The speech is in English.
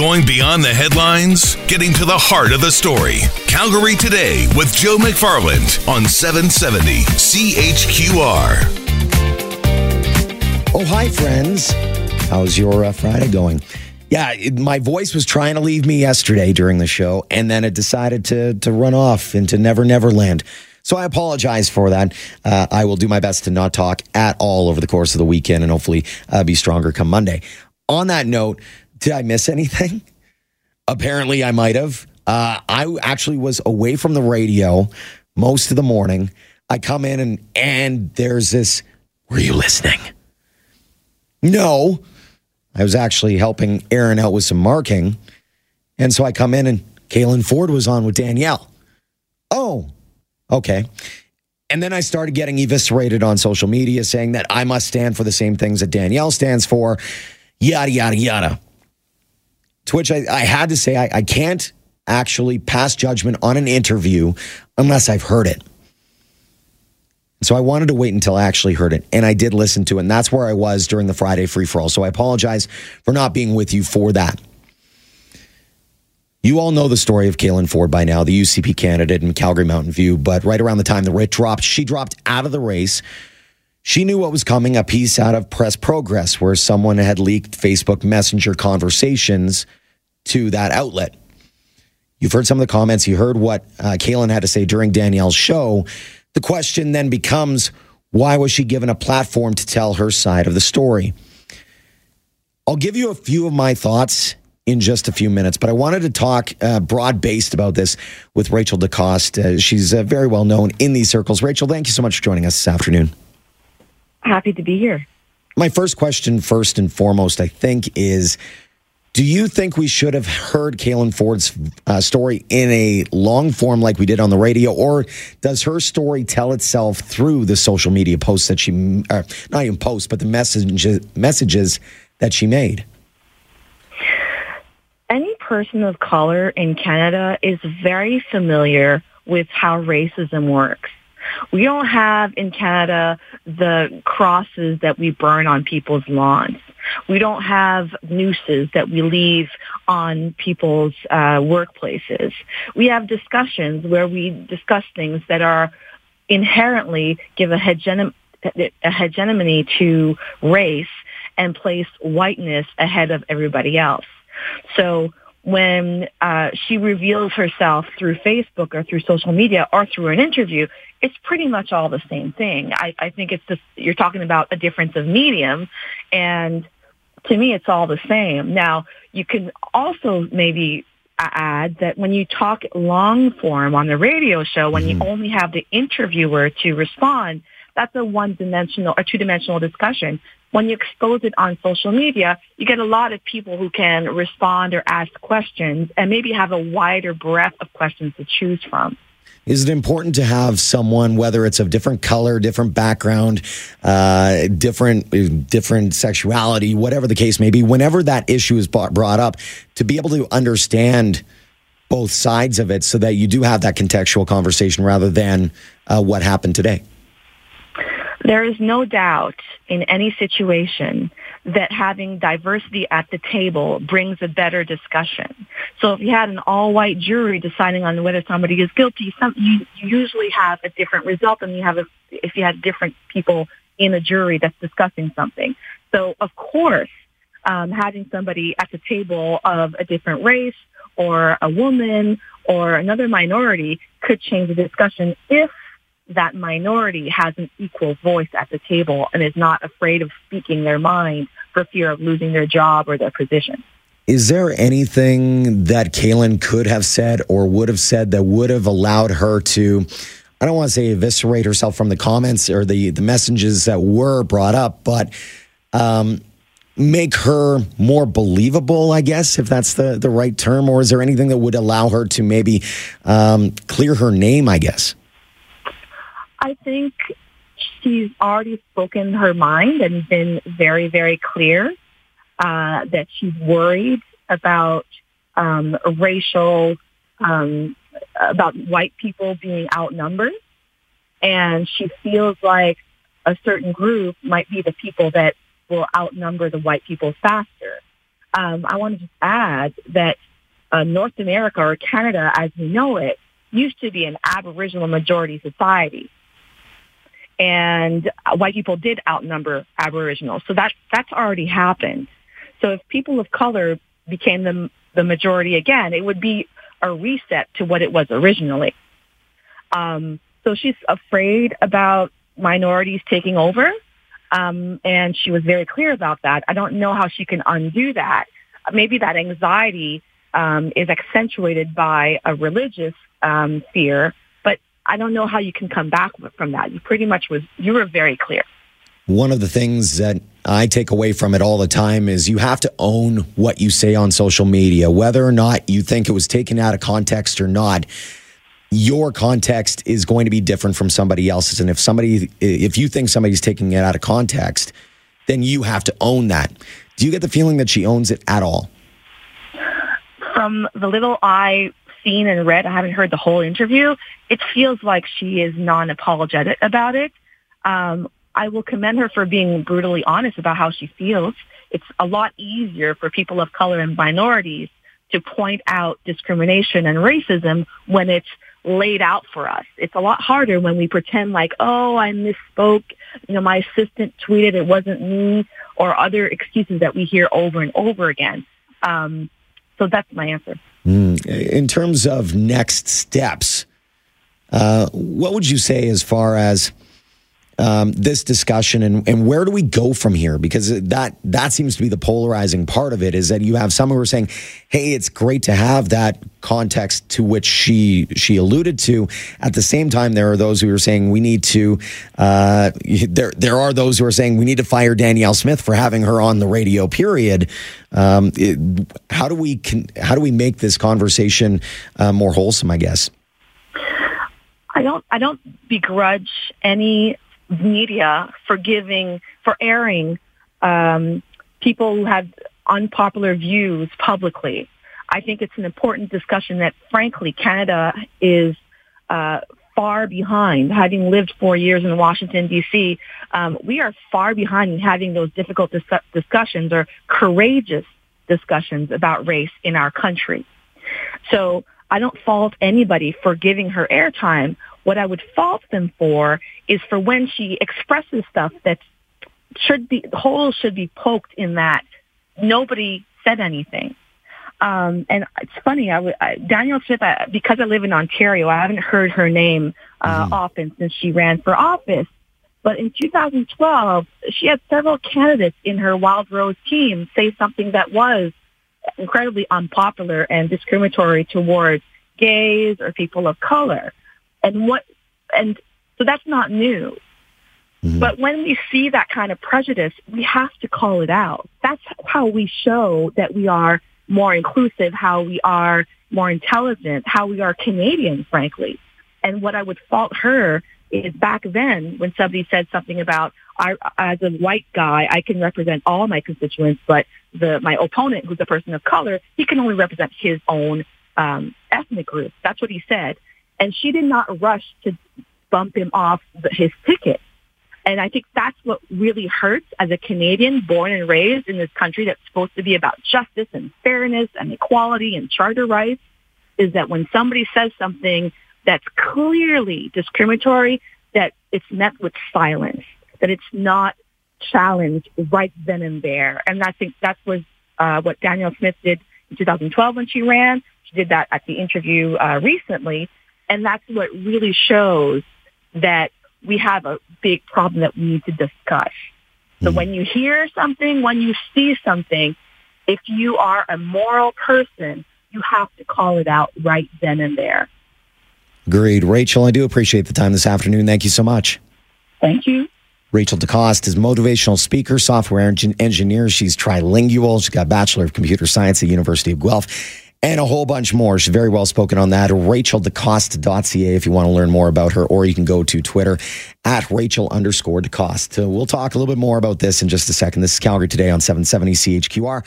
Going beyond the headlines, getting to the heart of the story. Calgary Today with Joe McFarland on 770 CHQR. Oh, hi, friends. How's your uh, Friday going? Yeah, it, my voice was trying to leave me yesterday during the show, and then it decided to to run off into Never Never Land. So I apologize for that. Uh, I will do my best to not talk at all over the course of the weekend, and hopefully uh, be stronger come Monday. On that note, did I miss anything? Apparently, I might have. Uh, I actually was away from the radio most of the morning. I come in and and there's this. Were you listening? No, I was actually helping Aaron out with some marking, and so I come in and Caylan Ford was on with Danielle. Oh, okay. And then I started getting eviscerated on social media saying that I must stand for the same things that Danielle stands for, yada, yada, yada. To which I, I had to say, I, I can't actually pass judgment on an interview unless I've heard it. So I wanted to wait until I actually heard it, and I did listen to it. And that's where I was during the Friday free for all. So I apologize for not being with you for that. You all know the story of Caylan Ford by now, the UCP candidate in Calgary Mountain View. But right around the time the writ dropped, she dropped out of the race. She knew what was coming a piece out of Press Progress, where someone had leaked Facebook Messenger conversations to that outlet. You've heard some of the comments. You heard what uh, Caylan had to say during Danielle's show. The question then becomes why was she given a platform to tell her side of the story? I'll give you a few of my thoughts in just a few minutes, but I wanted to talk uh, broad based about this with Rachel DeCoste. Uh, she's uh, very well known in these circles. Rachel, thank you so much for joining us this afternoon. Happy to be here. My first question, first and foremost, I think, is do you think we should have heard Caylan Ford's uh, story in a long form like we did on the radio, or does her story tell itself through the social media posts that she, uh, not even posts, but the messages messages that she made? Any person of color in Canada is very familiar with how racism works. We don't have in Canada the crosses that we burn on people's lawns. We don't have nooses that we leave on people's uh, workplaces. We have discussions where we discuss things that are inherently give a, a hegemony to race and place whiteness ahead of everybody else. So when uh, she reveals herself through Facebook or through social media or through an interview, it's pretty much all the same thing. I, I think it's just you're talking about a difference of medium, and to me, it's all the same. Now, you can also maybe add that when you talk long form on the radio show, when mm-hmm. you only have the interviewer to respond, that's a one dimensional or two dimensional discussion. When you expose it on social media, you get a lot of people who can respond or ask questions and maybe have a wider breadth of questions to choose from. Is it important to have someone, whether it's of different color, different background, uh, different different sexuality, whatever the case may be, whenever that issue is brought up, to be able to understand both sides of it, so that you do have that contextual conversation rather than uh, what happened today? There is no doubt in any situation that having diversity at the table brings a better discussion. So if you had an all-white jury deciding on whether somebody is guilty, some, you, you usually have a different result than you have a, if you had different people in a jury that's discussing something. So of course, um, having somebody at the table of a different race or a woman or another minority could change the discussion if that minority has an equal voice at the table and is not afraid of speaking their mind for fear of losing their job or their position. Is there anything that Caylan could have said or would have said that would have allowed her to, I don't want to say eviscerate herself from the comments or the, the messages that were brought up, but um, make her more believable, I guess, if that's the, the right term? Or is there anything that would allow her to maybe um, clear her name, I guess? I think she's already spoken her mind and been very, very clear uh, that she's worried about um, racial, um, about white people being outnumbered. And she feels like a certain group might be the people that will outnumber the white people faster. Um, I want to just add that uh, North America or Canada, as we know it, used to be an Aboriginal majority society. And white people did outnumber Aboriginals. So that, that's already happened. So if people of color became the, the majority again, it would be a reset to what it was originally. Um, so she's afraid about minorities taking over. Um, and she was very clear about that. I don't know how she can undo that. Maybe that anxiety um, is accentuated by a religious um, fear, I don't know how you can come back from that. You pretty much was you were very clear. One of the things that I take away from it all the time is you have to own what you say on social media, whether or not you think it was taken out of context or not. Your context is going to be different from somebody else's. And if somebody, if you think somebody's taking it out of context, then you have to own that. Do you get the feeling that she owns it at all? From the little I seen and read, I haven't heard the whole interview. It feels like she is non-apologetic about it. Um, I will commend her for being brutally honest about how she feels. It's a lot easier for people of color and minorities to point out discrimination and racism when it's laid out for us. It's a lot harder when we pretend like, oh, I misspoke. You know, my assistant tweeted it wasn't me or other excuses that we hear over and over again. Um, so that's my answer. Mm. In terms of next steps, uh, what would you say as far as um, this discussion and, and where do we go from here? Because that that seems to be the polarizing part of it is that you have some who are saying, "Hey, it's great to have that context to which she she alluded to." At the same time, there are those who are saying we need to. Uh, there there are those who are saying we need to fire Danielle Smith for having her on the radio. Period. Um, it, how do we can, how do we make this conversation uh, more wholesome? I guess. I don't I don't begrudge any media for giving, for airing um, people who have unpopular views publicly. I think it's an important discussion that, frankly, Canada is uh, far behind. Having lived four years in Washington, D.C., um, we are far behind in having those difficult dis- discussions or courageous discussions about race in our country. So I don't fault anybody for giving her airtime. What I would fault them for is for when she expresses stuff that should be, holes should be poked in that nobody said anything. Um, and it's funny, I, I Danielle Smith, I, because I live in Ontario, I haven't heard her name uh, mm-hmm. often since she ran for office. But in 2012, she had several candidates in her Wild Rose team say something that was incredibly unpopular and discriminatory towards gays or people of color. And what, and so that's not new. Mm-hmm. But when we see that kind of prejudice, we have to call it out. That's how we show that we are more inclusive, how we are more intelligent, how we are Canadian, frankly. And what I would fault her is back then when somebody said something about, I, as a white guy, I can represent all my constituents, but the, my opponent, who's a person of color, he can only represent his own um, ethnic group. That's what he said. And she did not rush to bump him off his ticket. And I think that's what really hurts as a Canadian born and raised in this country that's supposed to be about justice and fairness and equality and charter rights is that when somebody says something that's clearly discriminatory, that it's met with silence, that it's not challenged right then and there. And I think that was uh, what Danielle Smith did in 2012 when she ran. She did that at the interview uh, recently. And that's what really shows that we have a big problem that we need to discuss. So mm-hmm. when you hear something, when you see something, if you are a moral person, you have to call it out right then and there. Agreed. Rachel, I do appreciate the time this afternoon. Thank you so much. Thank you. Rachel DeCoste is motivational speaker, software engineer. She's trilingual. She's got Bachelor of Computer Science at the University of Guelph and a whole bunch more. She's very well spoken on that. RachelDeCoste.ca if you want to learn more about her, or you can go to Twitter at Rachel underscore DeCoste. we'll talk a little bit more about this in just a second. This is Calgary Today on 770 CHQR.